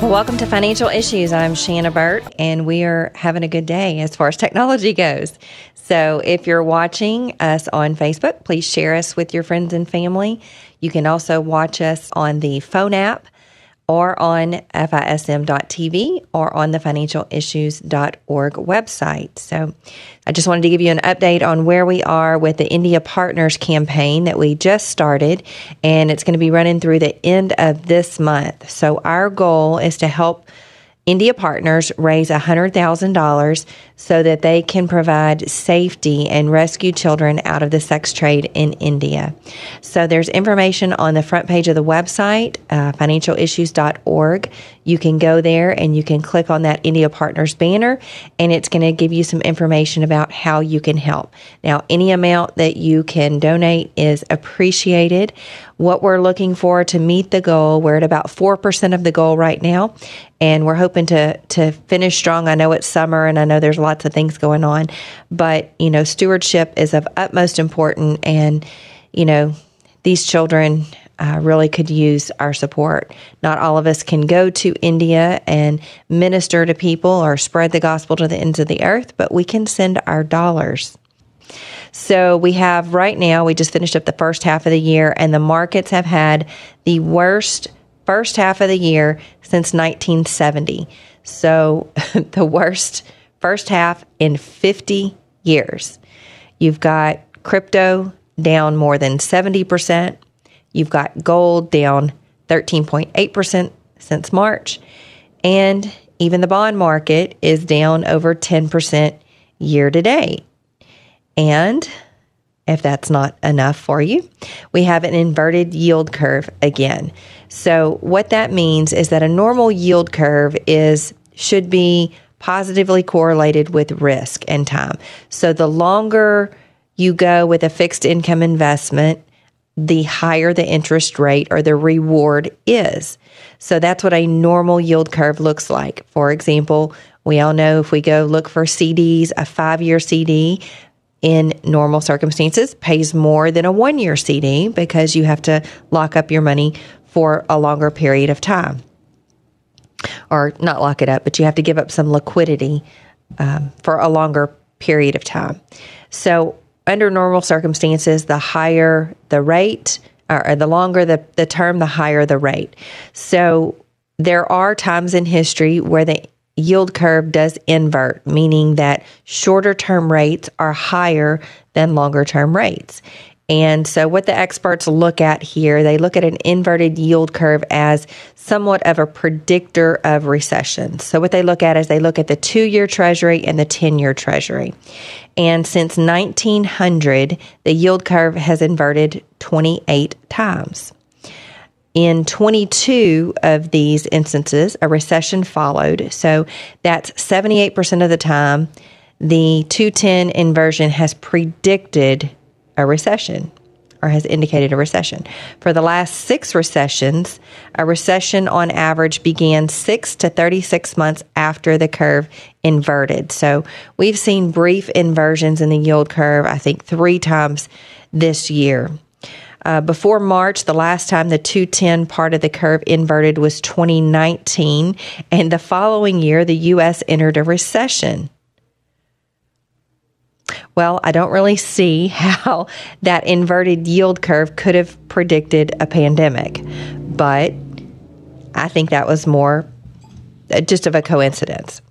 Well, welcome to Financial Issues. I'm Shanna Burt, and we are having a good day as far as technology goes. So, if you're watching us on Facebook, please share us with your friends and family. You can also watch us on the phone app or on FISM.tv or on the financialissues.org website. So, I just wanted to give you an update on where we are with the India Partners campaign that we just started, and it's going to be running through the end of this month. So, our goal is to help India Partners raise $100,000 so that they can provide safety and rescue children out of the sex trade in India. So there's information on the front page of the website, uh, financialissues.org. You can go there and you can click on that India Partners banner, and it's going to give you some information about how you can help. Now, any amount that you can donate is appreciated. What we're looking for to meet the goal, we're at about 4% of the goal right now, and we're hoping to, to finish strong. I know it's summer and I know there's lots of things going on, but, you know, stewardship is of utmost importance, and, you know, these children uh, really could use our support. Not all of us can go to India and minister to people or spread the gospel to the ends of the earth, but we can send our dollars. So we have right now, we just finished up the first half of the year, and the markets have had the worst first half of the year since 1970. So the worst first half in 50 years. You've got crypto down more than 70%. You've got gold down 13.8% since March. And even the bond market is down over 10% year to date. And if that's not enough for you, we have an inverted yield curve again. So what that means is that a normal yield curve is should be positively correlated with risk and time. So the longer you go with a fixed income investment, the higher the interest rate or the reward is. So that's what a normal yield curve looks like. For example, we all know if we go look for CDs, a five year CD in normal circumstances pays more than a one year CD because you have to lock up your money for a longer period of time. Or not lock it up, but you have to give up some liquidity um, for a longer period of time. So under normal circumstances, the higher the rate, or the longer the, the term, the higher the rate. So there are times in history where the yield curve does invert, meaning that shorter term rates are higher than longer term rates. And so, what the experts look at here, they look at an inverted yield curve as somewhat of a predictor of recession. So, what they look at is they look at the two year treasury and the 10 year treasury. And since 1900, the yield curve has inverted 28 times. In 22 of these instances, a recession followed. So, that's 78% of the time. The 210 inversion has predicted a recession or has indicated a recession. For the last six recessions, a recession on average began six to 36 months after the curve inverted. So we've seen brief inversions in the yield curve, I think, three times this year. Uh, before March, the last time the 210 part of the curve inverted was 2019, and the following year, the U.S. entered a recession. Well, I don't really see how that inverted yield curve could have predicted a pandemic, but I think that was more uh, just of a coincidence.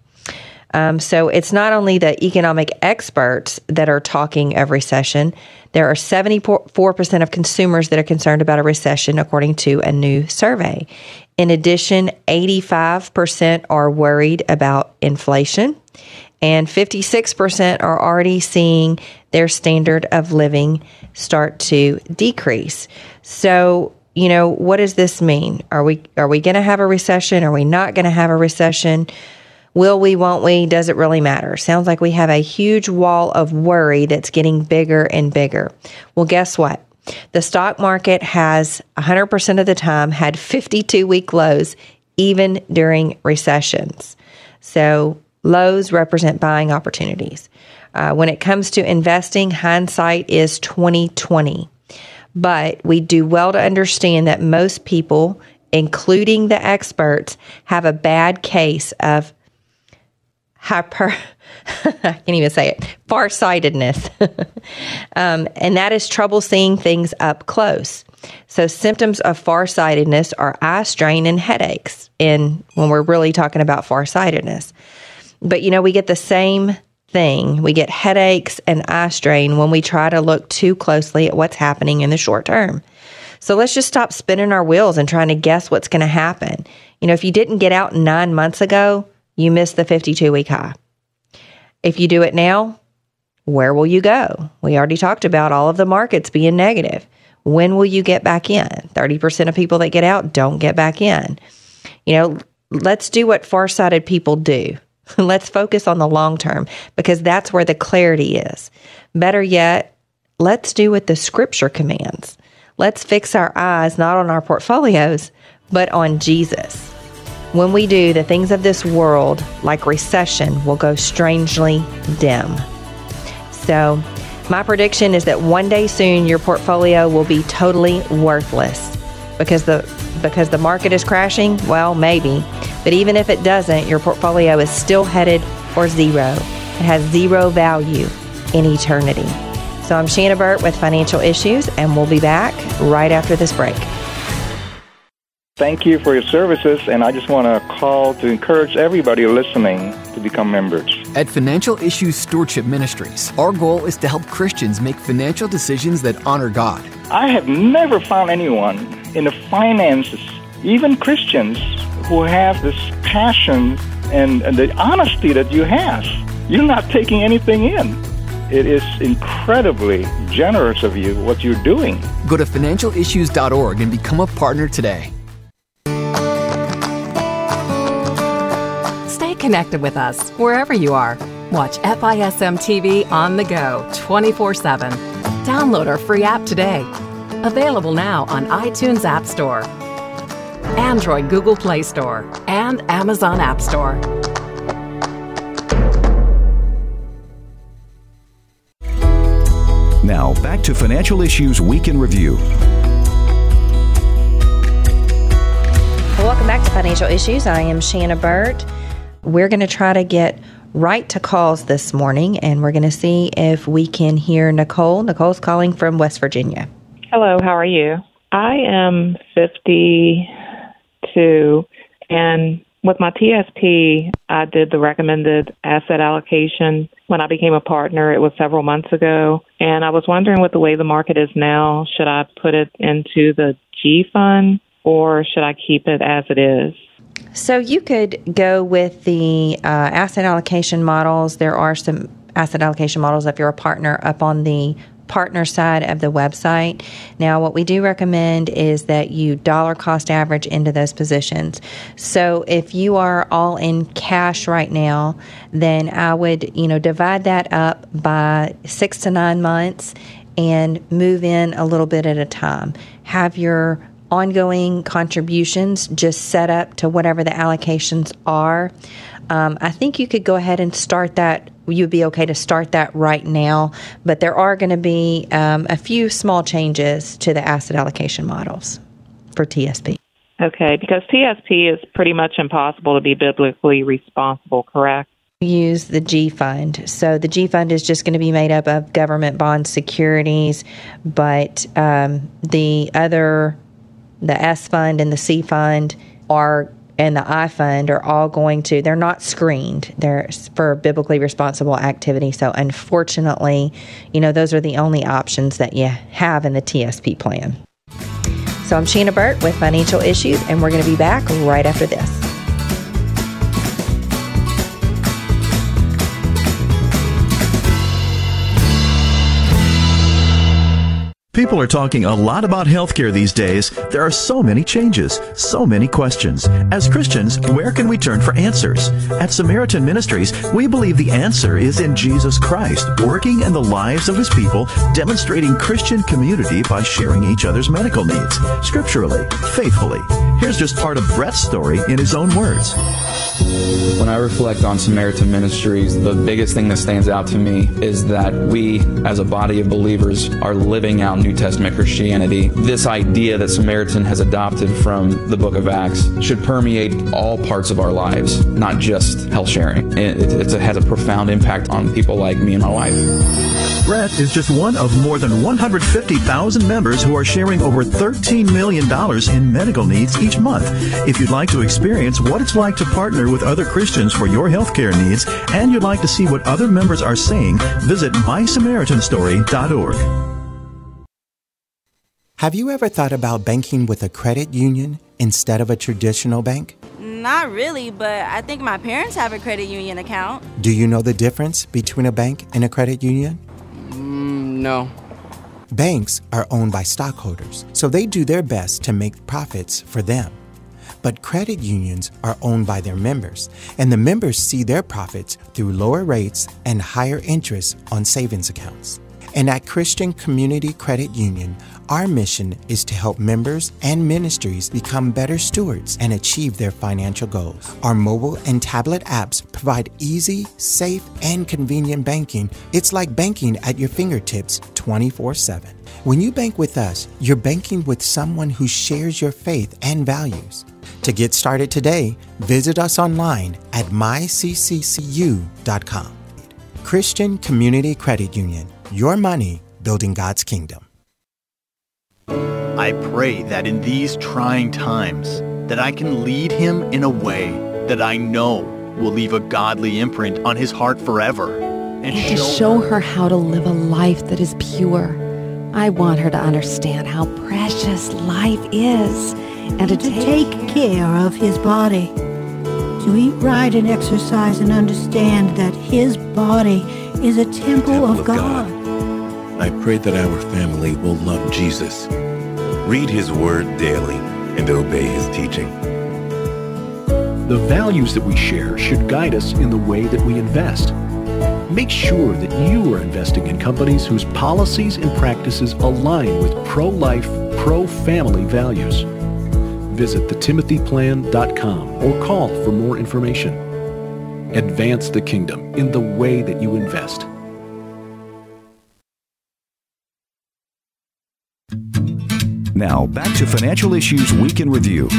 Um, so it's not only the economic experts that are talking of recession. There are 74% of consumers that are concerned about a recession, according to a new survey. In addition, 85% are worried about inflation, and 56% are already seeing their standard of living start to decrease. So, you know, what does this mean? Are we are we going to have a recession? Are we not going to have a recession? Will we, won't we? Does it really matter? Sounds like we have a huge wall of worry that's getting bigger and bigger. Well, guess what? The stock market has 100% of the time had 52 week lows, even during recessions. So, lows represent buying opportunities. Uh, when it comes to investing, hindsight is 2020. But we do well to understand that most people, including the experts, have a bad case of hyper, I can't even say it, farsightedness. um, and that is trouble seeing things up close. So, symptoms of farsightedness are eye strain and headaches, and when we're really talking about farsightedness. But you know, we get the same thing. We get headaches and eye strain when we try to look too closely at what's happening in the short term. So let's just stop spinning our wheels and trying to guess what's going to happen. You know, if you didn't get out nine months ago, you missed the 52 week high. If you do it now, where will you go? We already talked about all of the markets being negative. When will you get back in? 30% of people that get out don't get back in. You know, let's do what farsighted people do. let's focus on the long term because that's where the clarity is. Better yet, let's do what the scripture commands. Let's fix our eyes not on our portfolios, but on Jesus. When we do, the things of this world, like recession, will go strangely dim. So, my prediction is that one day soon your portfolio will be totally worthless because the because the market is crashing. Well, maybe, but even if it doesn't, your portfolio is still headed for zero. It has zero value in eternity. So I'm Shanna Burt with Financial Issues, and we'll be back right after this break. Thank you for your services, and I just want to call to encourage everybody listening to become members. At Financial Issues Stewardship Ministries, our goal is to help Christians make financial decisions that honor God. I have never found anyone in the finances, even Christians, who have this passion and, and the honesty that you have. You're not taking anything in. It is incredibly generous of you what you're doing. Go to financialissues.org and become a partner today. Stay connected with us wherever you are. Watch FISM TV on the go 24 7. Download our free app today. Available now on iTunes App Store, Android Google Play Store, and Amazon App Store. Now, back to Financial Issues Week in Review. Welcome back to Financial Issues. I am Shanna Burt. We're going to try to get right to calls this morning and we're going to see if we can hear Nicole. Nicole's calling from West Virginia. Hello, how are you? I am 52 and with my TSP, I did the recommended asset allocation when I became a partner. It was several months ago. And I was wondering with the way the market is now, should I put it into the G fund or should I keep it as it is? So you could go with the uh, asset allocation models. There are some asset allocation models if you're a partner up on the partner side of the website. Now, what we do recommend is that you dollar cost average into those positions. So if you are all in cash right now, then I would, you know, divide that up by six to nine months and move in a little bit at a time. Have your ongoing contributions just set up to whatever the allocations are. Um, I think you could go ahead and start that. You'd be okay to start that right now, but there are going to be um, a few small changes to the asset allocation models for TSP. Okay, because TSP is pretty much impossible to be biblically responsible, correct? use the G fund. So the G fund is just going to be made up of government bond securities, but um, the other the S fund and the C fund are and the I fund are all going to they're not screened. They're for biblically responsible activity. So unfortunately, you know, those are the only options that you have in the TSP plan. So I'm Shanna Burt with Financial Issues and we're going to be back right after this. People are talking a lot about healthcare these days. There are so many changes, so many questions. As Christians, where can we turn for answers? At Samaritan Ministries, we believe the answer is in Jesus Christ, working in the lives of his people, demonstrating Christian community by sharing each other's medical needs, scripturally, faithfully. Here's just part of Brett's story in his own words. When I reflect on Samaritan Ministries, the biggest thing that stands out to me is that we, as a body of believers, are living out New Testament Christianity. This idea that Samaritan has adopted from the book of Acts should permeate all parts of our lives, not just health sharing. It, it, it has a profound impact on people like me and my wife. Brett is just one of more than 150,000 members who are sharing over $13 million in medical needs each month. If you'd like to experience what it's like to partner with other Christians for your healthcare needs and you'd like to see what other members are saying, visit mysamaritanstory.org. Have you ever thought about banking with a credit union instead of a traditional bank? Not really, but I think my parents have a credit union account. Do you know the difference between a bank and a credit union? Mm, no. Banks are owned by stockholders, so they do their best to make profits for them. But credit unions are owned by their members, and the members see their profits through lower rates and higher interest on savings accounts. And at Christian Community Credit Union, our mission is to help members and ministries become better stewards and achieve their financial goals. Our mobile and tablet apps provide easy, safe, and convenient banking. It's like banking at your fingertips 24 7. When you bank with us, you're banking with someone who shares your faith and values. To get started today, visit us online at mycccu.com. Christian Community Credit Union, your money building God's kingdom. I pray that in these trying times that I can lead him in a way that I know will leave a godly imprint on his heart forever and, and show to show her how to live a life that is pure. I want her to understand how precious life is and to, to take, take care of his body. To eat right and exercise and understand that his body is a temple, temple of, of God. God. I pray that our family will love Jesus, read his word daily, and obey his teaching. The values that we share should guide us in the way that we invest. Make sure that you are investing in companies whose policies and practices align with pro-life, pro-family values. Visit thetimothyplan.com or call for more information. Advance the kingdom in the way that you invest. Now, back to Financial Issues Week in Review.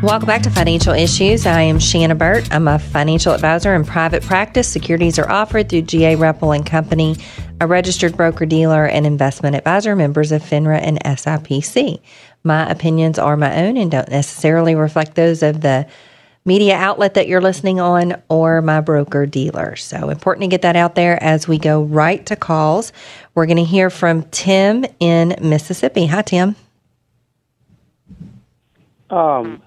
Welcome back to Financial Issues. I am Shanna Burt. I'm a financial advisor in private practice. Securities are offered through GA Repple and Company, a registered broker dealer and investment advisor, members of FINRA and SIPC. My opinions are my own and don't necessarily reflect those of the media outlet that you're listening on or my broker dealer. So important to get that out there as we go right to calls. We're going to hear from Tim in Mississippi. Hi, Tim. Um,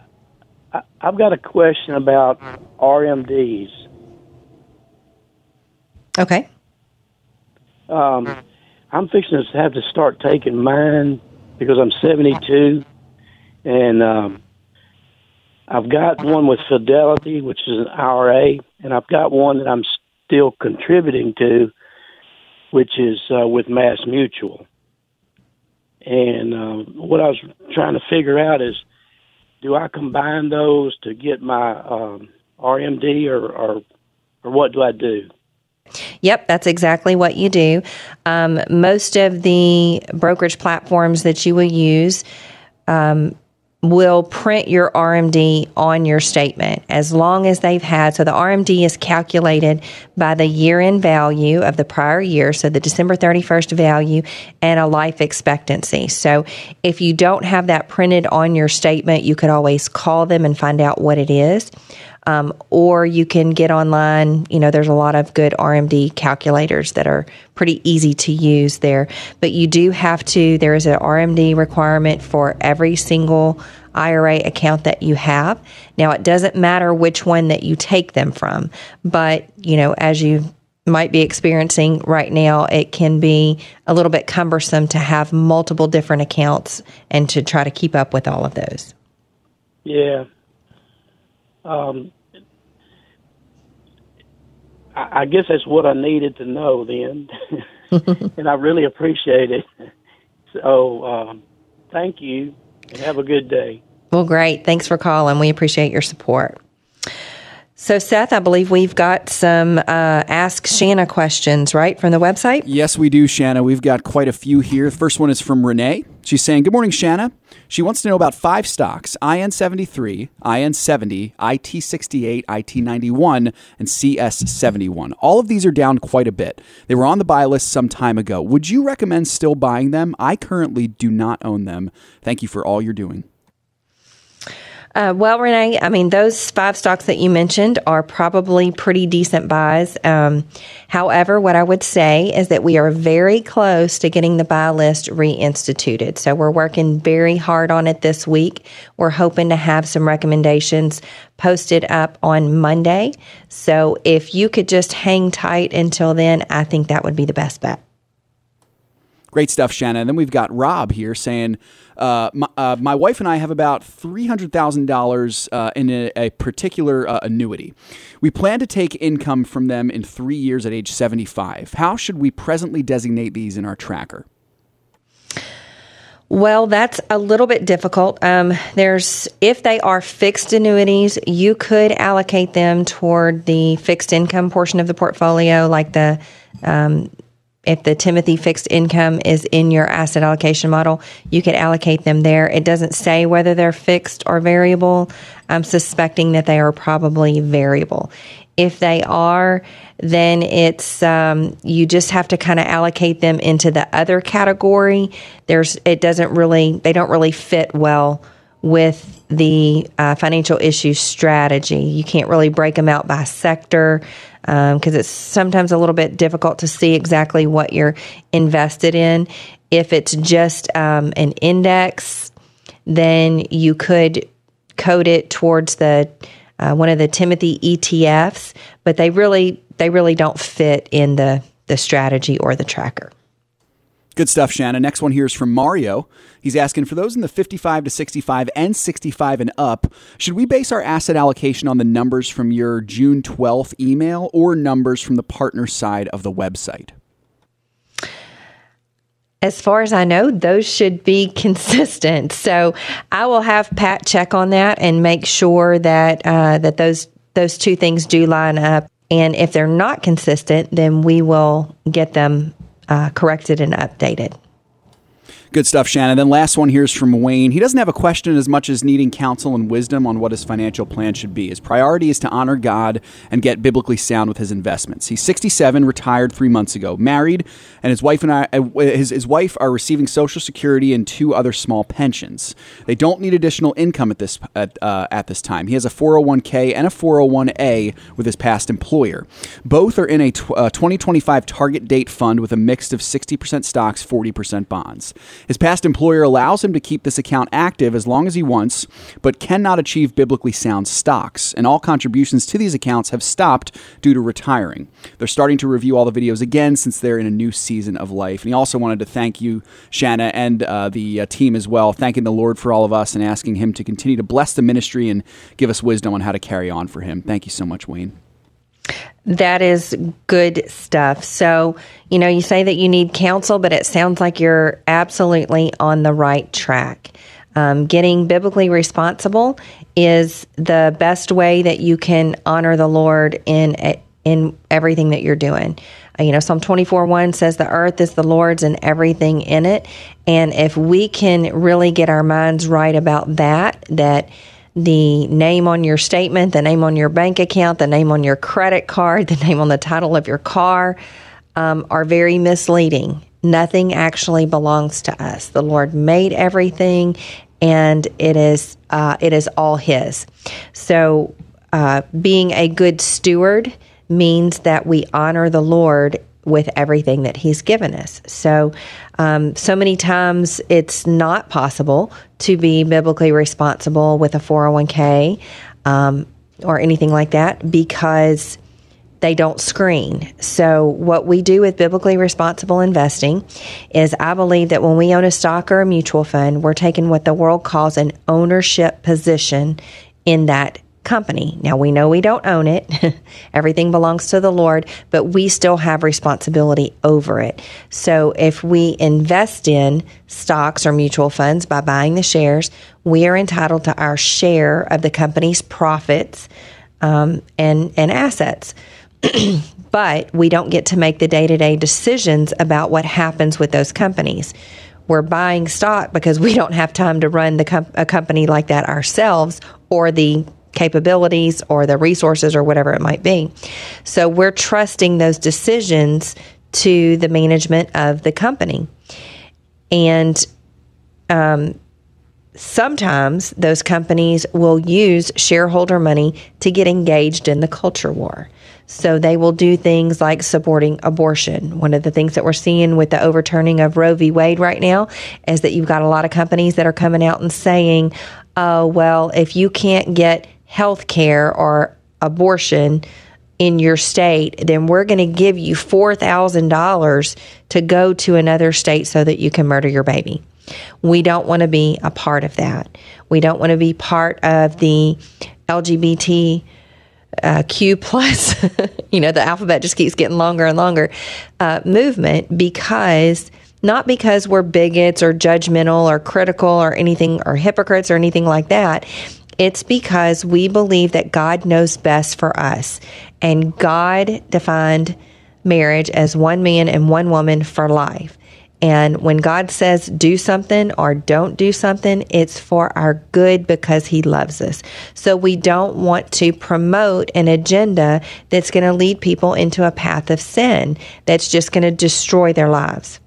I, I've got a question about RMDs. Okay. Um, I'm fixing to have to start taking mine because I'm 72, and um, I've got one with Fidelity, which is an IRA, and I've got one that I'm still contributing to, which is uh, with Mass Mutual. And uh, what I was trying to figure out is, do I combine those to get my um, RMD, or, or or what do I do? Yep, that's exactly what you do. Um, most of the brokerage platforms that you will use um, will print your RMD on your statement as long as they've had. So the RMD is calculated by the year end value of the prior year, so the December 31st value and a life expectancy. So if you don't have that printed on your statement, you could always call them and find out what it is. Um, or you can get online. You know, there's a lot of good RMD calculators that are pretty easy to use there. But you do have to, there is an RMD requirement for every single IRA account that you have. Now, it doesn't matter which one that you take them from, but, you know, as you might be experiencing right now, it can be a little bit cumbersome to have multiple different accounts and to try to keep up with all of those. Yeah. Um, I, guess that's what I needed to know then, and I really appreciate it. So, um, thank you, and have a good day. Well, great. Thanks for calling. We appreciate your support. So, Seth, I believe we've got some uh, Ask Shanna questions, right, from the website? Yes, we do, Shanna. We've got quite a few here. The first one is from Renee. She's saying, Good morning, Shanna. She wants to know about five stocks IN73, IN70, IT68, IT91, and CS71. All of these are down quite a bit. They were on the buy list some time ago. Would you recommend still buying them? I currently do not own them. Thank you for all you're doing. Uh, well, Renee, I mean, those five stocks that you mentioned are probably pretty decent buys. Um, however, what I would say is that we are very close to getting the buy list reinstituted. So we're working very hard on it this week. We're hoping to have some recommendations posted up on Monday. So if you could just hang tight until then, I think that would be the best bet. Great stuff, Shanna. And then we've got Rob here saying, uh, my, uh, my, wife and I have about $300,000 uh, in a, a particular uh, annuity. We plan to take income from them in three years at age 75. How should we presently designate these in our tracker? Well, that's a little bit difficult. Um, there's if they are fixed annuities, you could allocate them toward the fixed income portion of the portfolio, like the um, if the Timothy fixed income is in your asset allocation model, you could allocate them there. It doesn't say whether they're fixed or variable. I'm suspecting that they are probably variable. If they are, then it's um, you just have to kind of allocate them into the other category. There's it doesn't really they don't really fit well with the uh, financial issues strategy. You can't really break them out by sector because um, it's sometimes a little bit difficult to see exactly what you're invested in. If it's just um, an index, then you could code it towards the uh, one of the Timothy ETFs, but they really they really don't fit in the the strategy or the tracker. Good stuff, Shanna. Next one here is from Mario. He's asking for those in the 55 to 65 and 65 and up, should we base our asset allocation on the numbers from your June 12th email or numbers from the partner side of the website? As far as I know, those should be consistent. So I will have Pat check on that and make sure that uh, that those those two things do line up. And if they're not consistent, then we will get them uh, corrected and updated. Good stuff, Shanna. Then last one here is from Wayne. He doesn't have a question as much as needing counsel and wisdom on what his financial plan should be. His priority is to honor God and get biblically sound with his investments. He's 67, retired three months ago, married, and his wife and I, uh, his, his wife are receiving Social Security and two other small pensions. They don't need additional income at this at, uh, at this time. He has a 401k and a 401a with his past employer. Both are in a tw- uh, 2025 target date fund with a mix of 60% stocks, 40% bonds. His past employer allows him to keep this account active as long as he wants, but cannot achieve biblically sound stocks, and all contributions to these accounts have stopped due to retiring. They're starting to review all the videos again since they're in a new season of life. And he also wanted to thank you, Shanna, and uh, the uh, team as well, thanking the Lord for all of us and asking him to continue to bless the ministry and give us wisdom on how to carry on for him. Thank you so much, Wayne. That is good stuff. So, you know, you say that you need counsel, but it sounds like you're absolutely on the right track. Um, getting biblically responsible is the best way that you can honor the Lord in in everything that you're doing. Uh, you know, Psalm 24 1 says, The earth is the Lord's and everything in it. And if we can really get our minds right about that, that the name on your statement, the name on your bank account, the name on your credit card, the name on the title of your car um, are very misleading. Nothing actually belongs to us. The Lord made everything, and it is uh, it is all His. So, uh, being a good steward means that we honor the Lord with everything that He's given us. So, um, so many times it's not possible to be biblically responsible with a 401k um, or anything like that because they don't screen. So, what we do with biblically responsible investing is I believe that when we own a stock or a mutual fund, we're taking what the world calls an ownership position in that company. Now, we know we don't own it, everything belongs to the Lord, but we still have responsibility over it. So, if we invest in stocks or mutual funds by buying the shares, we are entitled to our share of the company's profits um, and, and assets. but we don't get to make the day to day decisions about what happens with those companies. We're buying stock because we don't have time to run the com- a company like that ourselves or the capabilities or the resources or whatever it might be. So we're trusting those decisions to the management of the company. And um, sometimes those companies will use shareholder money to get engaged in the culture war. So they will do things like supporting abortion. One of the things that we're seeing with the overturning of Roe v. Wade right now is that you've got a lot of companies that are coming out and saying, oh, well, if you can't get health care or abortion in your state, then we're going to give you $4,000 to go to another state so that you can murder your baby. We don't want to be a part of that. We don't want to be part of the LGBT uh, Q plus, you know, the alphabet just keeps getting longer and longer uh, movement because not because we're bigots or judgmental or critical or anything or hypocrites or anything like that. It's because we believe that God knows best for us. And God defined marriage as one man and one woman for life. And when God says do something or don't do something, it's for our good because He loves us. So we don't want to promote an agenda that's going to lead people into a path of sin that's just going to destroy their lives.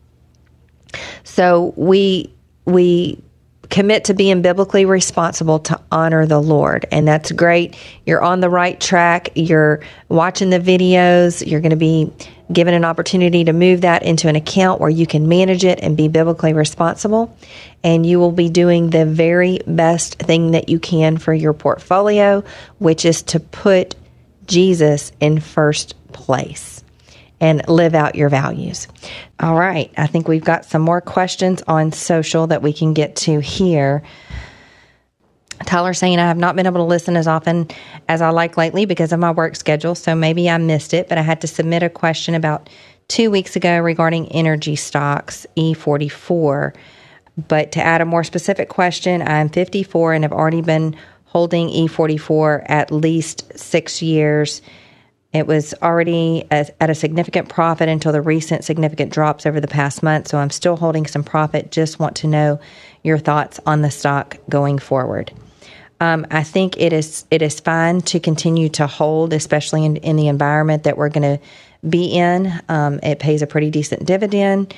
So we we commit to being biblically responsible to honor the Lord. And that's great. You're on the right track. You're watching the videos. You're going to be given an opportunity to move that into an account where you can manage it and be biblically responsible. And you will be doing the very best thing that you can for your portfolio, which is to put Jesus in first place and live out your values. All right, I think we've got some more questions on social that we can get to here. Tyler saying I have not been able to listen as often as I like lately because of my work schedule, so maybe I missed it, but I had to submit a question about two weeks ago regarding energy stocks, E44. But to add a more specific question, I'm 54 and have already been holding E44 at least six years. It was already at a significant profit until the recent significant drops over the past month. So I'm still holding some profit. Just want to know your thoughts on the stock going forward. Um, I think it is it is fine to continue to hold, especially in, in the environment that we're going to be in. Um, it pays a pretty decent dividend.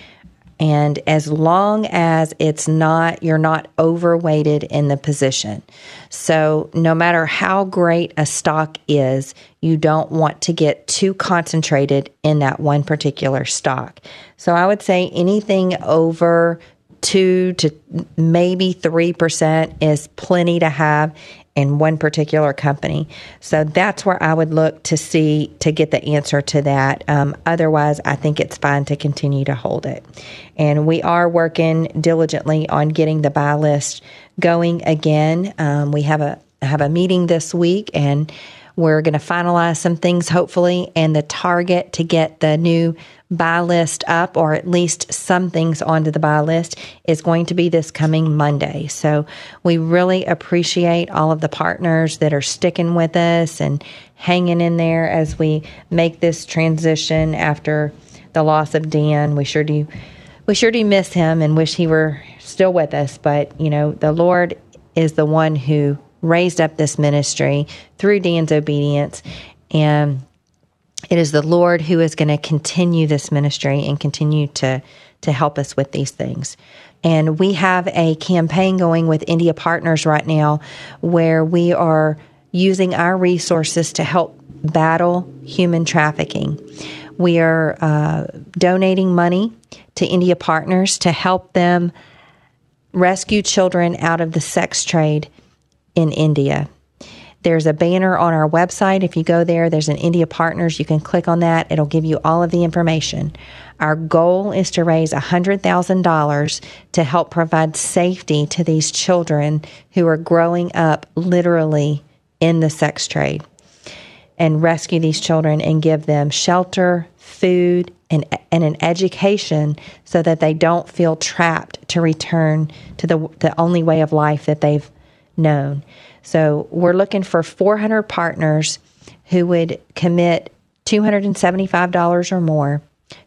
And as long as it's not, you're not overweighted in the position. So, no matter how great a stock is, you don't want to get too concentrated in that one particular stock. So, I would say anything over two to maybe 3% is plenty to have in one particular company. So that's where I would look to see to get the answer to that. Um, otherwise, I think it's fine to continue to hold it. And we are working diligently on getting the buy list going again. Um, we have a have a meeting this week and we're going to finalize some things hopefully and the target to get the new buy list up, or at least some things onto the buy list, is going to be this coming Monday. So we really appreciate all of the partners that are sticking with us and hanging in there as we make this transition after the loss of Dan. We sure do. We sure do miss him and wish he were still with us. But, you know, the Lord is the one who raised up this ministry through Dan's obedience. And it is the Lord who is going to continue this ministry and continue to to help us with these things. And we have a campaign going with India Partners right now where we are using our resources to help battle human trafficking. We are uh, donating money to India Partners to help them rescue children out of the sex trade in India. There's a banner on our website. If you go there, there's an India Partners. You can click on that, it'll give you all of the information. Our goal is to raise $100,000 to help provide safety to these children who are growing up literally in the sex trade and rescue these children and give them shelter, food, and, and an education so that they don't feel trapped to return to the, the only way of life that they've known. So we're looking for 400 partners who would commit $275 or more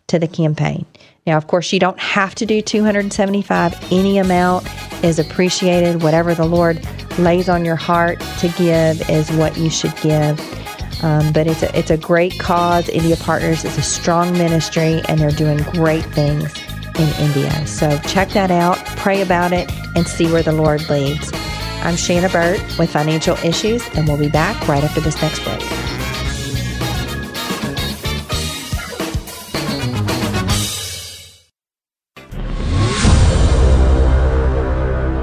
to the campaign. Now, of course, you don't have to do 275. Any amount is appreciated. Whatever the Lord lays on your heart to give is what you should give. Um, but it's a, it's a great cause. India Partners is a strong ministry, and they're doing great things in India. So check that out, pray about it, and see where the Lord leads. I'm Shanna Burt with Financial Issues, and we'll be back right after this next break.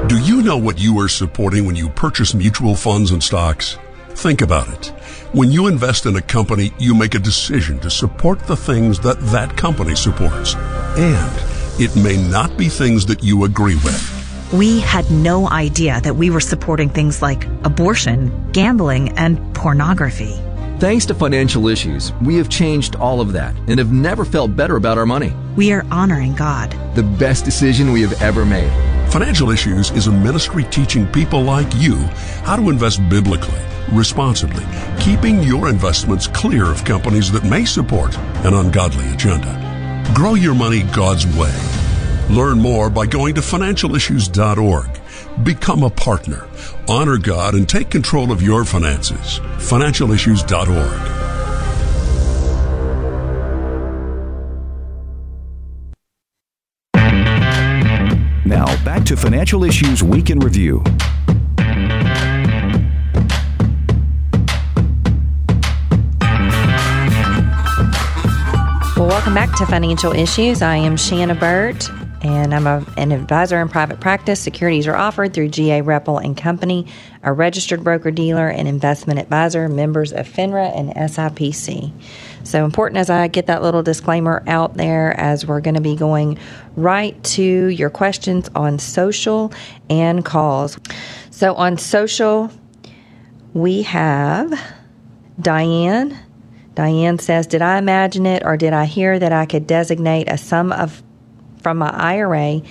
Do you know what you are supporting when you purchase mutual funds and stocks? Think about it. When you invest in a company, you make a decision to support the things that that company supports. And it may not be things that you agree with. We had no idea that we were supporting things like abortion, gambling, and pornography. Thanks to financial issues, we have changed all of that and have never felt better about our money. We are honoring God. The best decision we have ever made. Financial Issues is a ministry teaching people like you how to invest biblically, responsibly, keeping your investments clear of companies that may support an ungodly agenda. Grow your money God's way. Learn more by going to financialissues.org. Become a partner. Honor God and take control of your finances. Financialissues.org. Now, back to Financial Issues Week in Review. Well, welcome back to Financial Issues. I am Shanna Burt, and I'm a, an advisor in private practice. Securities are offered through GA Repple and Company, a registered broker dealer and investment advisor, members of FINRA and SIPC. So important as I get that little disclaimer out there, as we're going to be going right to your questions on social and calls. So on social, we have Diane. Diane says, Did I imagine it or did I hear that I could designate a sum of from my IRA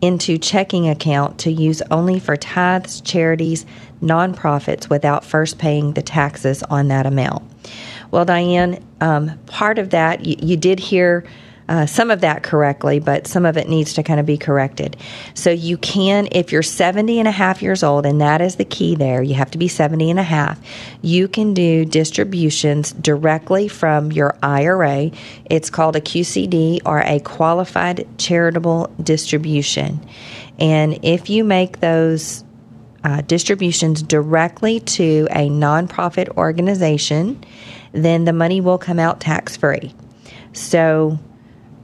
into checking account to use only for tithes, charities, nonprofits without first paying the taxes on that amount? Well, Diane, um, part of that, you, you did hear uh, some of that correctly, but some of it needs to kind of be corrected. So you can, if you're 70 and a half years old, and that is the key there, you have to be 70 and a half, you can do distributions directly from your IRA. It's called a QCD or a qualified charitable distribution. And if you make those uh, distributions directly to a nonprofit organization, then the money will come out tax free. So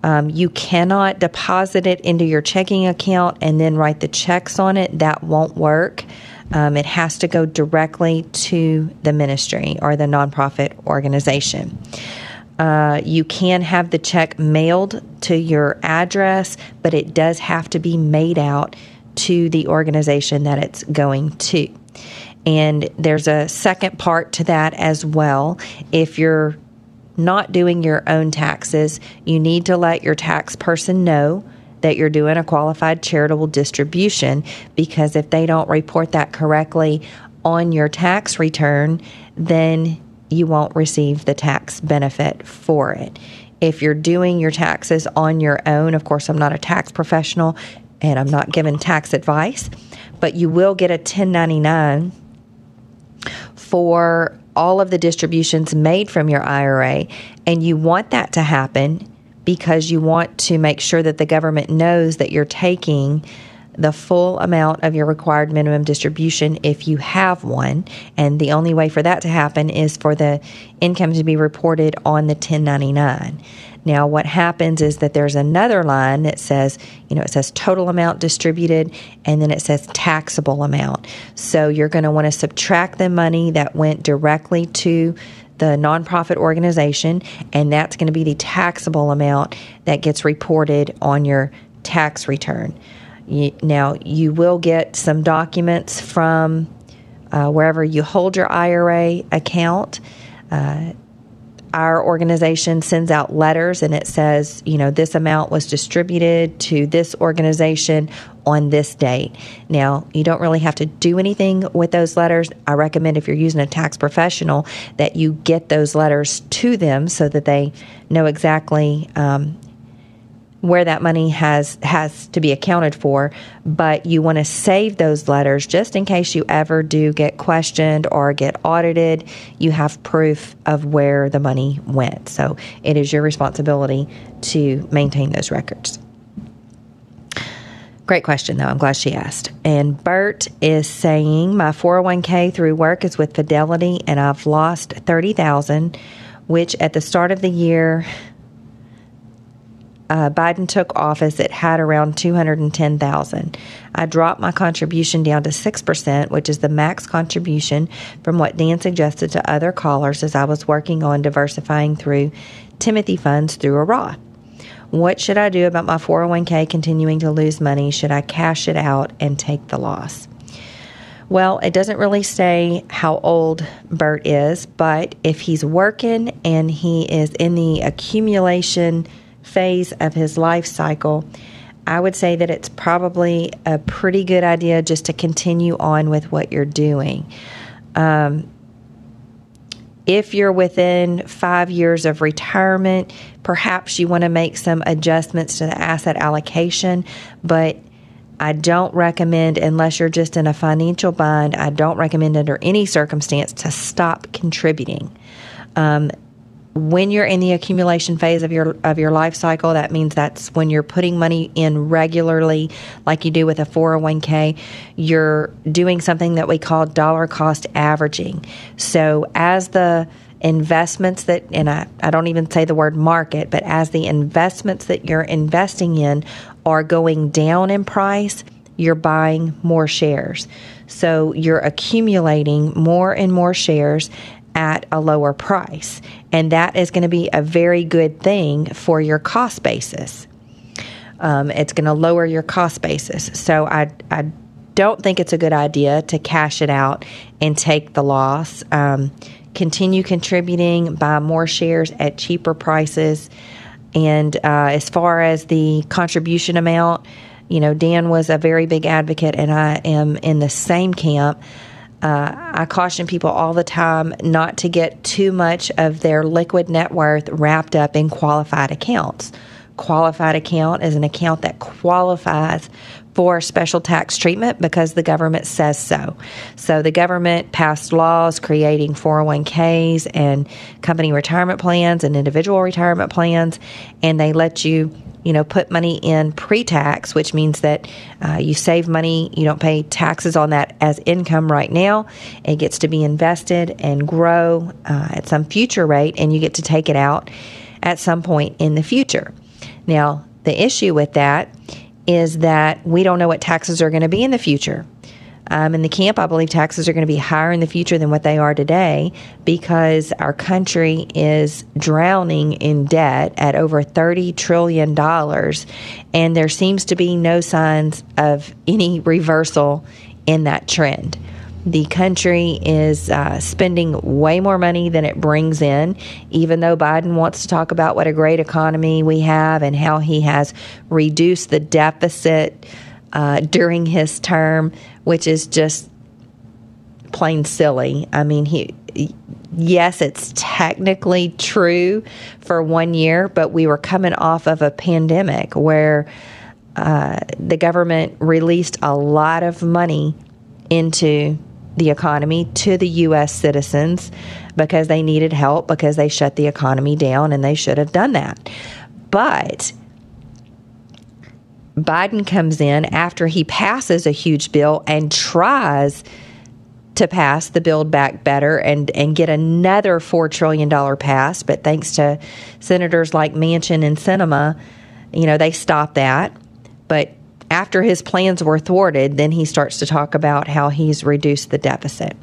um, you cannot deposit it into your checking account and then write the checks on it. That won't work. Um, it has to go directly to the ministry or the nonprofit organization. Uh, you can have the check mailed to your address, but it does have to be made out to the organization that it's going to. And there's a second part to that as well. If you're not doing your own taxes, you need to let your tax person know that you're doing a qualified charitable distribution because if they don't report that correctly on your tax return, then you won't receive the tax benefit for it. If you're doing your taxes on your own, of course, I'm not a tax professional and I'm not giving tax advice, but you will get a 1099 for all of the distributions made from your IRA. And you want that to happen because you want to make sure that the government knows that you're taking the full amount of your required minimum distribution if you have one. And the only way for that to happen is for the income to be reported on the 1099. Now, what happens is that there's another line that says, you know, it says total amount distributed and then it says taxable amount. So you're going to want to subtract the money that went directly to the nonprofit organization, and that's going to be the taxable amount that gets reported on your tax return. Now, you will get some documents from uh, wherever you hold your IRA account. Uh, our organization sends out letters and it says, you know, this amount was distributed to this organization on this date. Now, you don't really have to do anything with those letters. I recommend if you're using a tax professional that you get those letters to them so that they know exactly um, where that money has has to be accounted for but you want to save those letters just in case you ever do get questioned or get audited you have proof of where the money went so it is your responsibility to maintain those records Great question, though. I'm glad she asked. And Bert is saying my 401k through work is with Fidelity, and I've lost thirty thousand, which at the start of the year uh, Biden took office, it had around 210,000. I dropped my contribution down to 6%, which is the max contribution from what Dan suggested to other callers as I was working on diversifying through Timothy funds through a Roth. What should I do about my 401k continuing to lose money? Should I cash it out and take the loss? Well, it doesn't really say how old Bert is, but if he's working and he is in the accumulation phase of his life cycle, I would say that it's probably a pretty good idea just to continue on with what you're doing. Um, if you're within five years of retirement, perhaps you want to make some adjustments to the asset allocation, but I don't recommend, unless you're just in a financial bind, I don't recommend under any circumstance to stop contributing. Um, when you're in the accumulation phase of your of your life cycle that means that's when you're putting money in regularly like you do with a 401k you're doing something that we call dollar cost averaging. So as the investments that and I, I don't even say the word market but as the investments that you're investing in are going down in price you're buying more shares. So you're accumulating more and more shares at a lower price. And that is going to be a very good thing for your cost basis. Um, it's going to lower your cost basis. So I, I don't think it's a good idea to cash it out and take the loss. Um, continue contributing, buy more shares at cheaper prices. And uh, as far as the contribution amount, you know, Dan was a very big advocate, and I am in the same camp uh, I caution people all the time not to get too much of their liquid net worth wrapped up in qualified accounts. Qualified account is an account that qualifies for special tax treatment because the government says so. So the government passed laws creating 401ks and company retirement plans and individual retirement plans, and they let you you know, put money in pre tax, which means that uh, you save money, you don't pay taxes on that as income right now. It gets to be invested and grow uh, at some future rate, and you get to take it out at some point in the future. Now, the issue with that is that we don't know what taxes are going to be in the future. Um, in the camp, I believe taxes are going to be higher in the future than what they are today because our country is drowning in debt at over $30 trillion. And there seems to be no signs of any reversal in that trend. The country is uh, spending way more money than it brings in, even though Biden wants to talk about what a great economy we have and how he has reduced the deficit uh, during his term, which is just plain silly. I mean, he yes, it's technically true for one year, but we were coming off of a pandemic where uh, the government released a lot of money into the economy to the U.S. citizens because they needed help because they shut the economy down and they should have done that. But Biden comes in after he passes a huge bill and tries to pass the Build Back Better and, and get another $4 trillion pass. But thanks to senators like Manchin and Sinema, you know, they stopped that. But after his plans were thwarted, then he starts to talk about how he's reduced the deficit.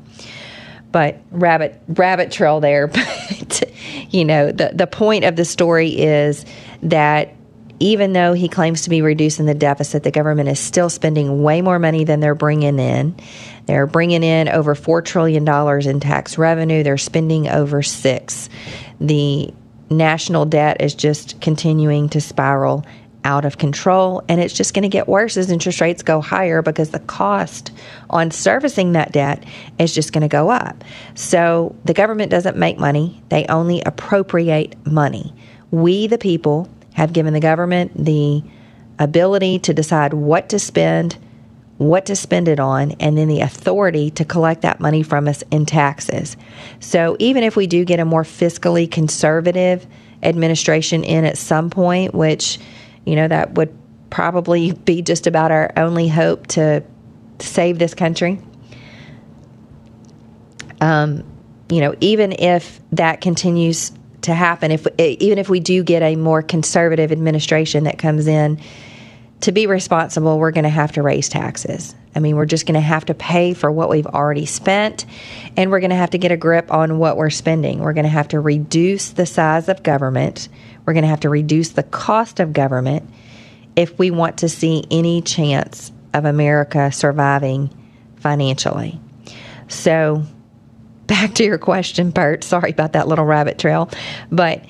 But rabbit rabbit trail there. But you know, the the point of the story is that even though he claims to be reducing the deficit, the government is still spending way more money than they're bringing in. They're bringing in over $4 trillion in tax revenue. They're spending over six. The national debt is just continuing to spiral out of control, and it's just going to get worse as interest rates go higher because the cost on servicing that debt is just going to go up. So the government doesn't make money, they only appropriate money. We, the people, have given the government the ability to decide what to spend, what to spend it on, and then the authority to collect that money from us in taxes. So even if we do get a more fiscally conservative administration in at some point, which, you know, that would probably be just about our only hope to save this country. Um, you know, even if that continues to happen, if eh, even if we do get a more conservative administration that comes in, to be responsible, we're going to have to raise taxes. I mean, we're just going to have to pay for what we've already spent, and we're going to have to get a grip on what we're spending. We're going to have to reduce the size of government. We're going to have to reduce the cost of government if we want to see any chance of America surviving financially. So, back to your question, Bert. Sorry about that little rabbit trail, but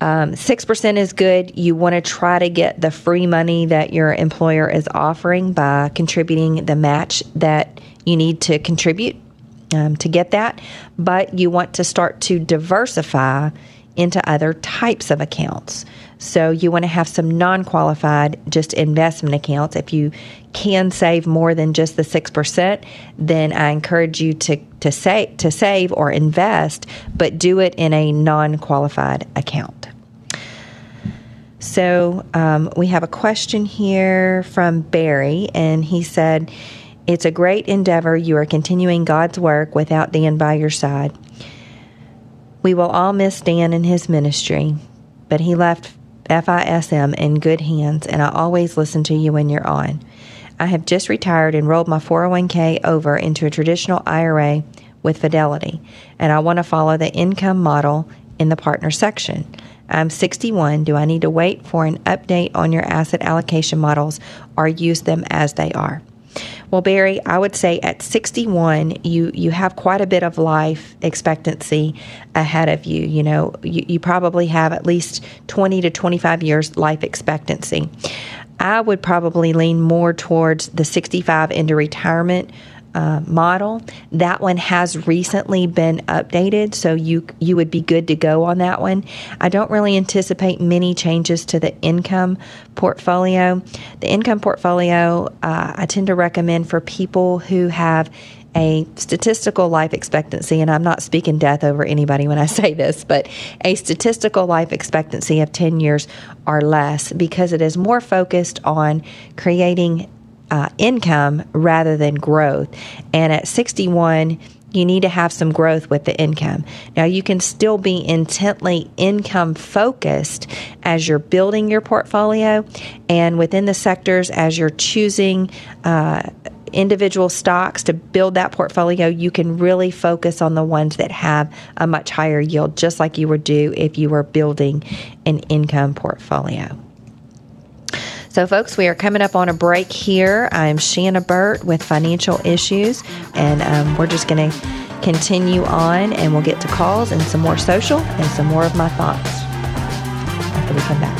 um, 6% is good. You want to try to get the free money that your employer is offering by contributing the match that you need to contribute um, to get that. But you want to start to diversify into other types of accounts. So you want to have some non qualified, just investment accounts. If you can save more than just the 6%, then I encourage you to, to, say, to save or invest, but do it in a non qualified account. So um, we have a question here from Barry, and he said, It's a great endeavor. You are continuing God's work without Dan by your side. We will all miss Dan and his ministry, but he left FISM in good hands, and I always listen to you when you're on. I have just retired and rolled my 401k over into a traditional IRA with Fidelity, and I want to follow the income model in the partner section. I'm 61. Do I need to wait for an update on your asset allocation models or use them as they are? Well, Barry, I would say at 61, you you have quite a bit of life expectancy ahead of you. You know, you, you probably have at least 20 to 25 years life expectancy. I would probably lean more towards the 65 into retirement uh, model. That one has recently been updated, so you you would be good to go on that one. I don't really anticipate many changes to the income portfolio. The income portfolio uh, I tend to recommend for people who have a statistical life expectancy, and I'm not speaking death over anybody when I say this, but a statistical life expectancy of 10 years or less because it is more focused on creating uh, income rather than growth. And at 61, you need to have some growth with the income. Now, you can still be intently income focused as you're building your portfolio and within the sectors as you're choosing. Uh, individual stocks to build that portfolio, you can really focus on the ones that have a much higher yield, just like you would do if you were building an income portfolio. So, folks, we are coming up on a break here. I'm Shanna Burt with Financial Issues, and um, we're just going to continue on and we'll get to calls and some more social and some more of my thoughts after we come back.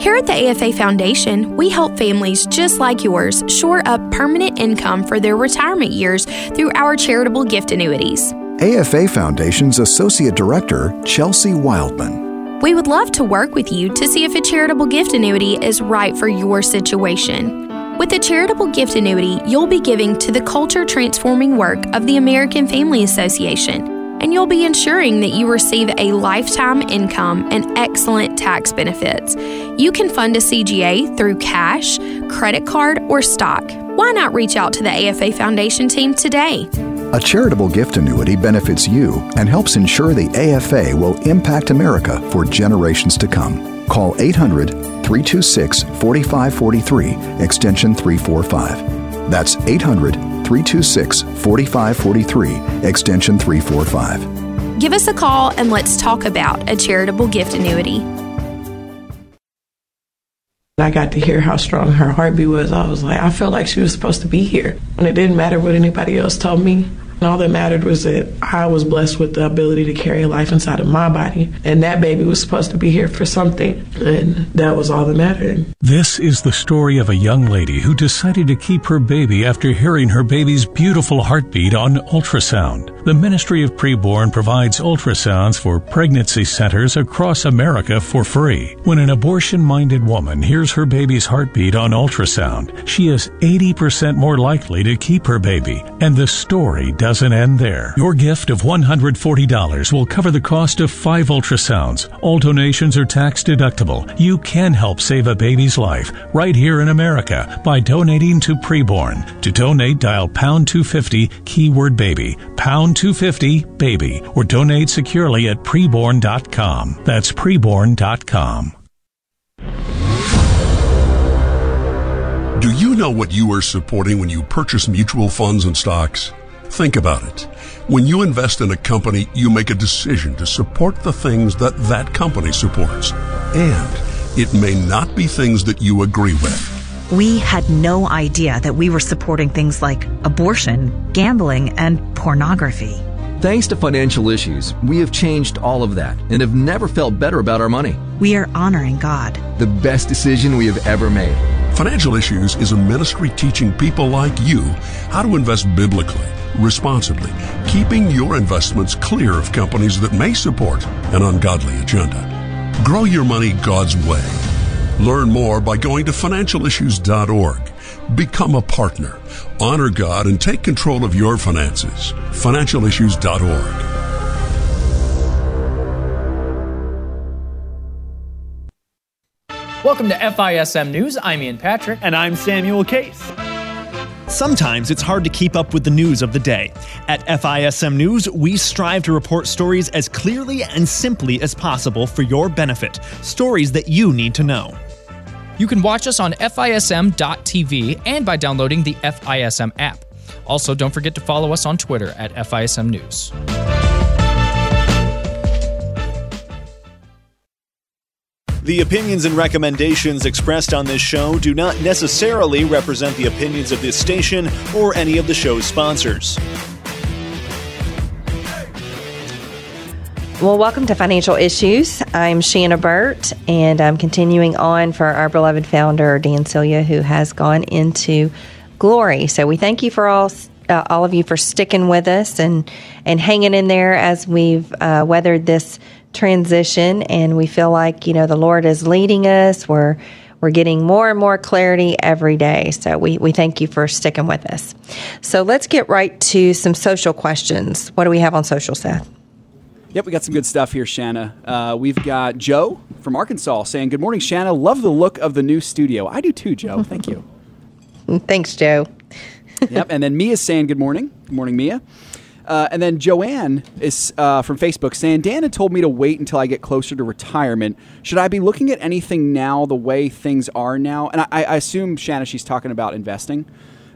Here at the AFA Foundation, we help families just like yours shore up permanent income for their retirement years through our charitable gift annuities. AFA Foundation's Associate Director, Chelsea Wildman. We would love to work with you to see if a charitable gift annuity is right for your situation. With a charitable gift annuity, you'll be giving to the culture transforming work of the American Family Association and you'll be ensuring that you receive a lifetime income and excellent tax benefits. You can fund a CGA through cash, credit card, or stock. Why not reach out to the AFA Foundation team today? A charitable gift annuity benefits you and helps ensure the AFA will impact America for generations to come. Call 800 326 4543, extension 345. That's 800 326 4543, extension 345. Give us a call and let's talk about a charitable gift annuity. I got to hear how strong her heartbeat was. I was like, I felt like she was supposed to be here. And it didn't matter what anybody else told me. And all that mattered was that I was blessed with the ability to carry life inside of my body. And that baby was supposed to be here for something. And that was all that mattered. This is the story of a young lady who decided to keep her baby after hearing her baby's beautiful heartbeat on ultrasound. The Ministry of Preborn provides ultrasounds for pregnancy centers across America for free. When an abortion minded woman hears her baby's heartbeat on ultrasound, she is 80% more likely to keep her baby. And the story doesn't end there. Your gift of $140 will cover the cost of five ultrasounds. All donations are tax deductible. You can help save a baby's life right here in America by donating to Preborn. To donate, dial pound 250 keyword baby, pound 250 baby, or donate securely at preborn.com. That's preborn.com. Do you know what you are supporting when you purchase mutual funds and stocks? Think about it. When you invest in a company, you make a decision to support the things that that company supports. And it may not be things that you agree with. We had no idea that we were supporting things like abortion, gambling, and pornography. Thanks to financial issues, we have changed all of that and have never felt better about our money. We are honoring God. The best decision we have ever made. Financial Issues is a ministry teaching people like you how to invest biblically, responsibly, keeping your investments clear of companies that may support an ungodly agenda. Grow your money God's way. Learn more by going to financialissues.org. Become a partner. Honor God and take control of your finances. Financialissues.org. Welcome to FISM News. I'm Ian Patrick. And I'm Samuel Case. Sometimes it's hard to keep up with the news of the day. At FISM News, we strive to report stories as clearly and simply as possible for your benefit. Stories that you need to know. You can watch us on FISM.tv and by downloading the FISM app. Also, don't forget to follow us on Twitter at FISM News. The opinions and recommendations expressed on this show do not necessarily represent the opinions of this station or any of the show's sponsors. Well, welcome to Financial Issues. I'm Shanna Burt, and I'm continuing on for our beloved founder, Dan Celia, who has gone into glory. So we thank you for all. Uh, all of you for sticking with us and and hanging in there as we've uh, weathered this transition, and we feel like you know the Lord is leading us. We're we're getting more and more clarity every day. So we, we thank you for sticking with us. So let's get right to some social questions. What do we have on social, Seth? Yep, we got some good stuff here, Shanna. Uh, we've got Joe from Arkansas saying, Good morning, Shanna. Love the look of the new studio. I do too, Joe. Thank you. Thanks, Joe. yep, and then Mia's saying, Good morning. Good morning, Mia. Uh, and then Joanne is uh, from Facebook saying, Dan had told me to wait until I get closer to retirement. Should I be looking at anything now the way things are now? And I, I assume, Shanna, she's talking about investing.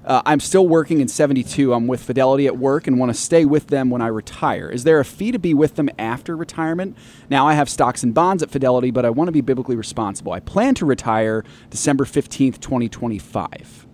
Uh, I'm still working in 72. I'm with Fidelity at work and want to stay with them when I retire. Is there a fee to be with them after retirement? Now, I have stocks and bonds at Fidelity, but I want to be biblically responsible. I plan to retire December 15th, 2025.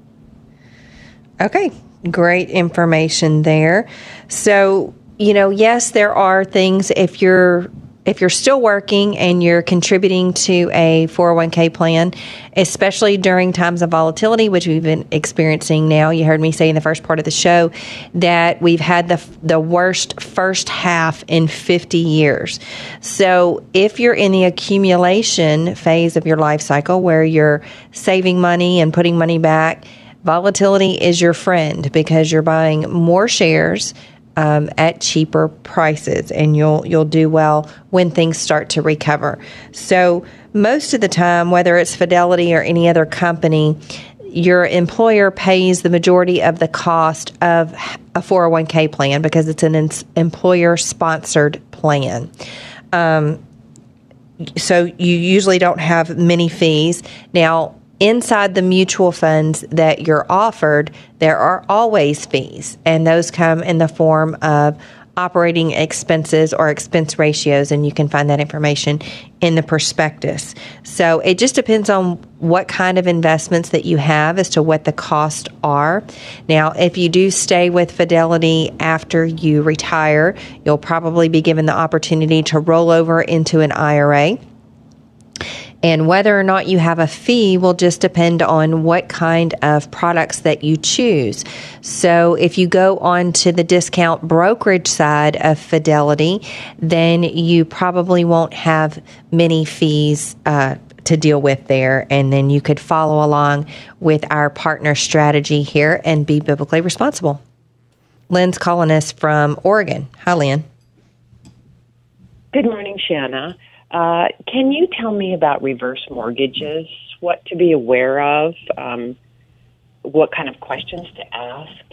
Okay, great information there. So, you know, yes, there are things if you're if you're still working and you're contributing to a 401k plan, especially during times of volatility, which we've been experiencing now, you heard me say in the first part of the show that we've had the, the worst first half in 50 years. So if you're in the accumulation phase of your life cycle where you're saving money and putting money back, volatility is your friend because you're buying more shares um, at cheaper prices, and you'll you'll do well when things start to recover. So most of the time, whether it's Fidelity or any other company, your employer pays the majority of the cost of a 401k plan because it's an employer sponsored plan. Um, so you usually don't have many fees. Now, inside the mutual funds that you're offered, there are always fees, and those come in the form of operating expenses or expense ratios, and you can find that information in the prospectus. So it just depends on what kind of investments that you have as to what the costs are. Now, if you do stay with Fidelity after you retire, you'll probably be given the opportunity to roll over into an IRA. And whether or not you have a fee will just depend on what kind of products that you choose. So if you go on to the discount brokerage side of Fidelity, then you probably won't have many fees uh, to deal with there. And then you could follow along with our partner strategy here and be biblically responsible. Lynn's calling us from Oregon. Hi, Lynn. Good morning, Shanna. Uh, can you tell me about reverse mortgages? What to be aware of? Um, what kind of questions to ask?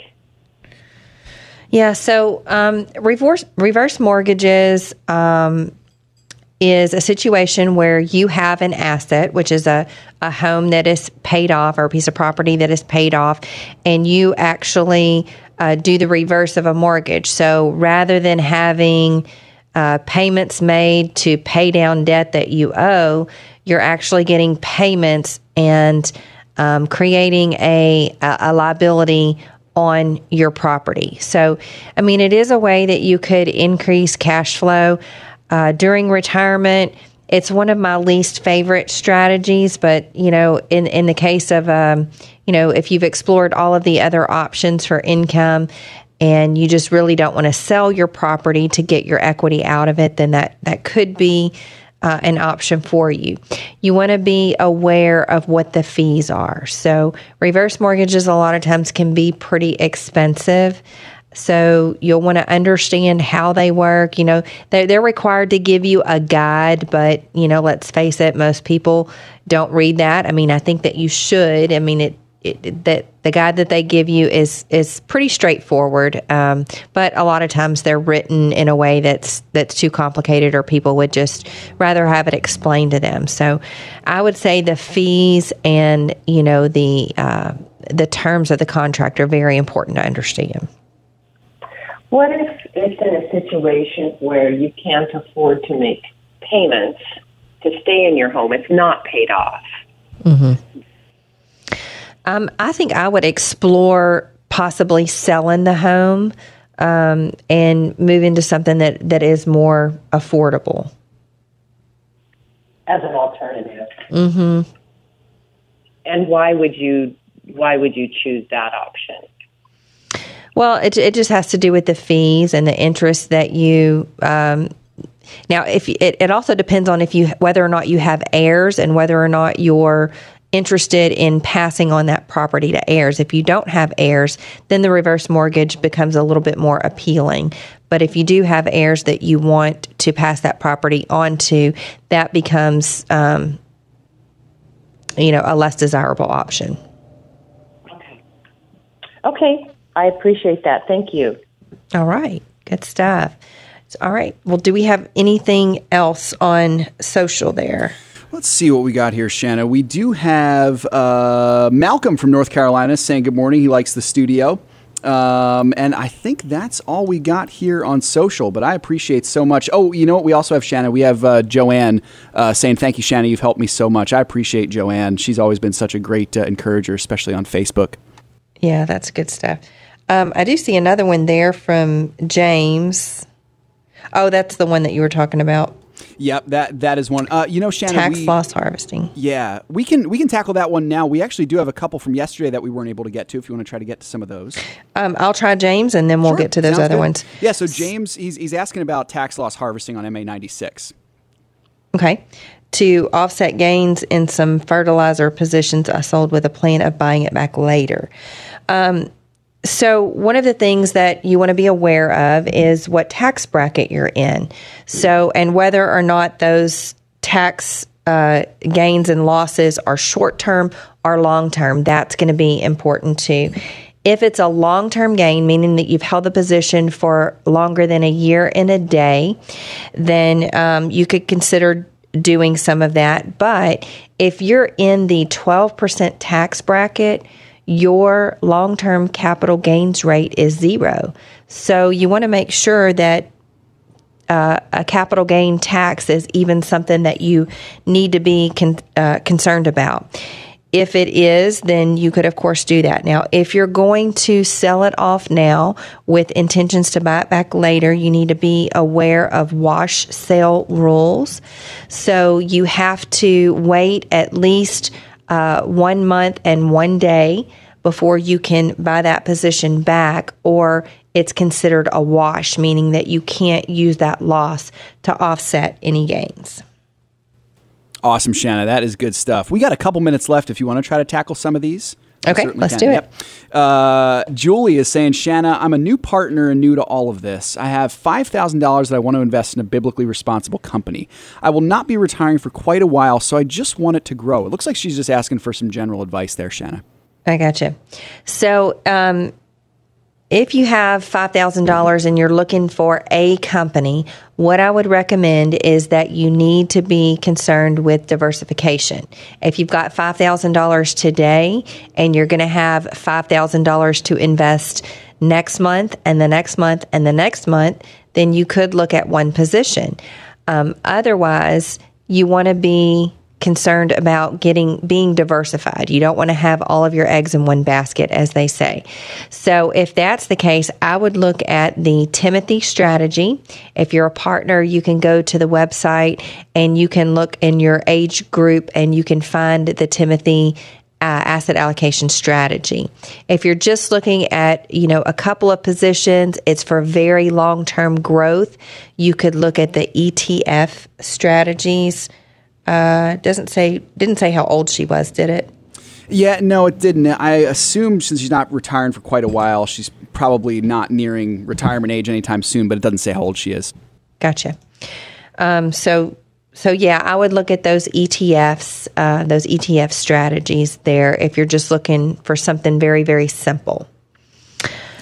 Yeah, so um, reverse reverse mortgages um, is a situation where you have an asset, which is a, a home that is paid off or a piece of property that is paid off, and you actually uh, do the reverse of a mortgage. So rather than having uh, payments made to pay down debt that you owe, you're actually getting payments and um, creating a, a liability on your property. So, I mean, it is a way that you could increase cash flow uh, during retirement. It's one of my least favorite strategies, but you know, in in the case of um, you know, if you've explored all of the other options for income and you just really don't want to sell your property to get your equity out of it, then that, that could be uh, an option for you. You want to be aware of what the fees are. So, reverse mortgages a lot of times can be pretty expensive. So, you'll want to understand how they work. You know, they're, they're required to give you a guide, but, you know, let's face it, most people don't read that. I mean, I think that you should. I mean, it, it, that the guide that they give you is is pretty straightforward, um, but a lot of times they're written in a way that's that's too complicated, or people would just rather have it explained to them. So, I would say the fees and you know the uh, the terms of the contract are very important to understand. What if it's in a situation where you can't afford to make payments to stay in your home? It's not paid off. Mm-hmm. Um, I think I would explore possibly selling the home um, and move into something that, that is more affordable. As an alternative. Mm-hmm. And why would you why would you choose that option? Well, it, it just has to do with the fees and the interest that you. Um, now, if it, it also depends on if you whether or not you have heirs and whether or not your interested in passing on that property to heirs. If you don't have heirs, then the reverse mortgage becomes a little bit more appealing. But if you do have heirs that you want to pass that property on to, that becomes, um, you know, a less desirable option. Okay. Okay. I appreciate that. Thank you. All right. Good stuff. All right. Well, do we have anything else on social there? Let's see what we got here, Shanna. We do have uh, Malcolm from North Carolina saying good morning. He likes the studio. Um, and I think that's all we got here on social, but I appreciate so much. Oh, you know what? We also have Shanna. We have uh, Joanne uh, saying, Thank you, Shanna. You've helped me so much. I appreciate Joanne. She's always been such a great uh, encourager, especially on Facebook. Yeah, that's good stuff. Um, I do see another one there from James. Oh, that's the one that you were talking about. Yep that that is one. Uh, you know, Shannon, tax we, loss harvesting. Yeah, we can we can tackle that one now. We actually do have a couple from yesterday that we weren't able to get to. If you want to try to get to some of those, um, I'll try James, and then we'll sure. get to those Sounds other good. ones. Yeah. So James, he's he's asking about tax loss harvesting on MA ninety six. Okay. To offset gains in some fertilizer positions, I sold with a plan of buying it back later. Um, so, one of the things that you want to be aware of is what tax bracket you're in. So, and whether or not those tax uh, gains and losses are short term or long term, that's going to be important too. If it's a long term gain, meaning that you've held the position for longer than a year and a day, then um, you could consider doing some of that. But if you're in the 12% tax bracket, your long term capital gains rate is zero. So you want to make sure that uh, a capital gain tax is even something that you need to be con- uh, concerned about. If it is, then you could, of course, do that. Now, if you're going to sell it off now with intentions to buy it back later, you need to be aware of wash sale rules. So you have to wait at least uh, one month and one day before you can buy that position back, or it's considered a wash, meaning that you can't use that loss to offset any gains. Awesome, Shanna. That is good stuff. We got a couple minutes left if you want to try to tackle some of these. Okay, let's can. do it. Yep. Uh, Julie is saying, Shanna, I'm a new partner and new to all of this. I have $5,000 that I want to invest in a biblically responsible company. I will not be retiring for quite a while, so I just want it to grow. It looks like she's just asking for some general advice there, Shanna. I got you. So, um, if you have $5,000 and you're looking for a company, what I would recommend is that you need to be concerned with diversification. If you've got $5,000 today and you're going to have $5,000 to invest next month and the next month and the next month, then you could look at one position. Um, otherwise, you want to be concerned about getting being diversified. You don't want to have all of your eggs in one basket as they say. So if that's the case, I would look at the Timothy strategy. If you're a partner, you can go to the website and you can look in your age group and you can find the Timothy uh, asset allocation strategy. If you're just looking at, you know, a couple of positions, it's for very long-term growth. You could look at the ETF strategies. Uh, doesn't say didn't say how old she was, did it? Yeah, no, it didn't. I assume since she's not retiring for quite a while, she's probably not nearing retirement age anytime soon. But it doesn't say how old she is. Gotcha. Um, so, so yeah, I would look at those ETFs, uh, those ETF strategies there. If you're just looking for something very, very simple.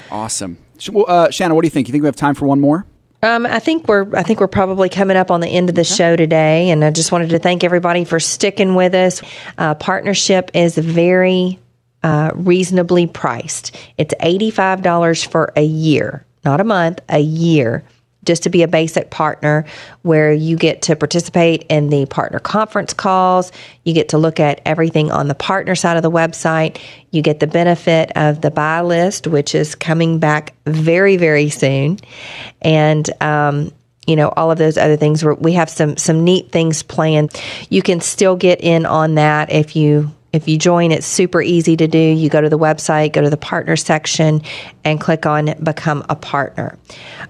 Awesome, uh, Shanna. What do you think? You think we have time for one more? Um, I think we're I think we're probably coming up on the end of the okay. show today, and I just wanted to thank everybody for sticking with us. Uh, partnership is very uh, reasonably priced. It's eighty five dollars for a year, not a month, a year just to be a basic partner where you get to participate in the partner conference calls. You get to look at everything on the partner side of the website. You get the benefit of the buy list, which is coming back very, very soon. And, um, you know all of those other things we have some some neat things planned you can still get in on that if you if you join, it's super easy to do. You go to the website, go to the partner section, and click on Become a Partner.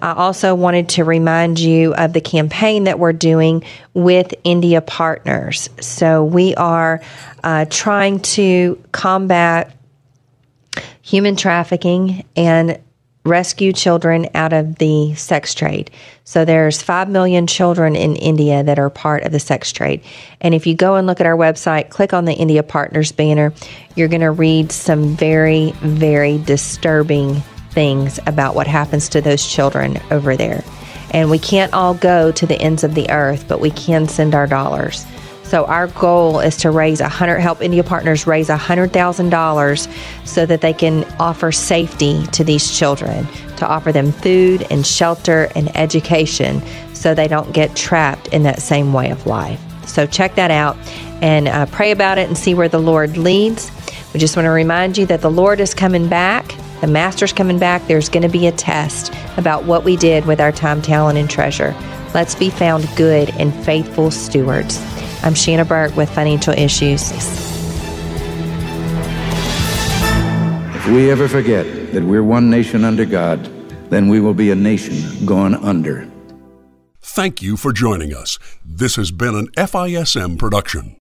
I also wanted to remind you of the campaign that we're doing with India Partners. So we are uh, trying to combat human trafficking and rescue children out of the sex trade. So there's 5 million children in India that are part of the sex trade. And if you go and look at our website, click on the India Partners banner, you're going to read some very very disturbing things about what happens to those children over there. And we can't all go to the ends of the earth, but we can send our dollars. So our goal is to raise a hundred help India partners raise a hundred thousand dollars so that they can offer safety to these children, to offer them food and shelter and education so they don't get trapped in that same way of life. So check that out and uh, pray about it and see where the Lord leads. We just want to remind you that the Lord is coming back. The Master's coming back. There's going to be a test about what we did with our time, talent, and treasure. Let's be found good and faithful stewards. I'm Shanna Burke with Financial Issues. If we ever forget that we're one nation under God, then we will be a nation gone under. Thank you for joining us. This has been an FISM production.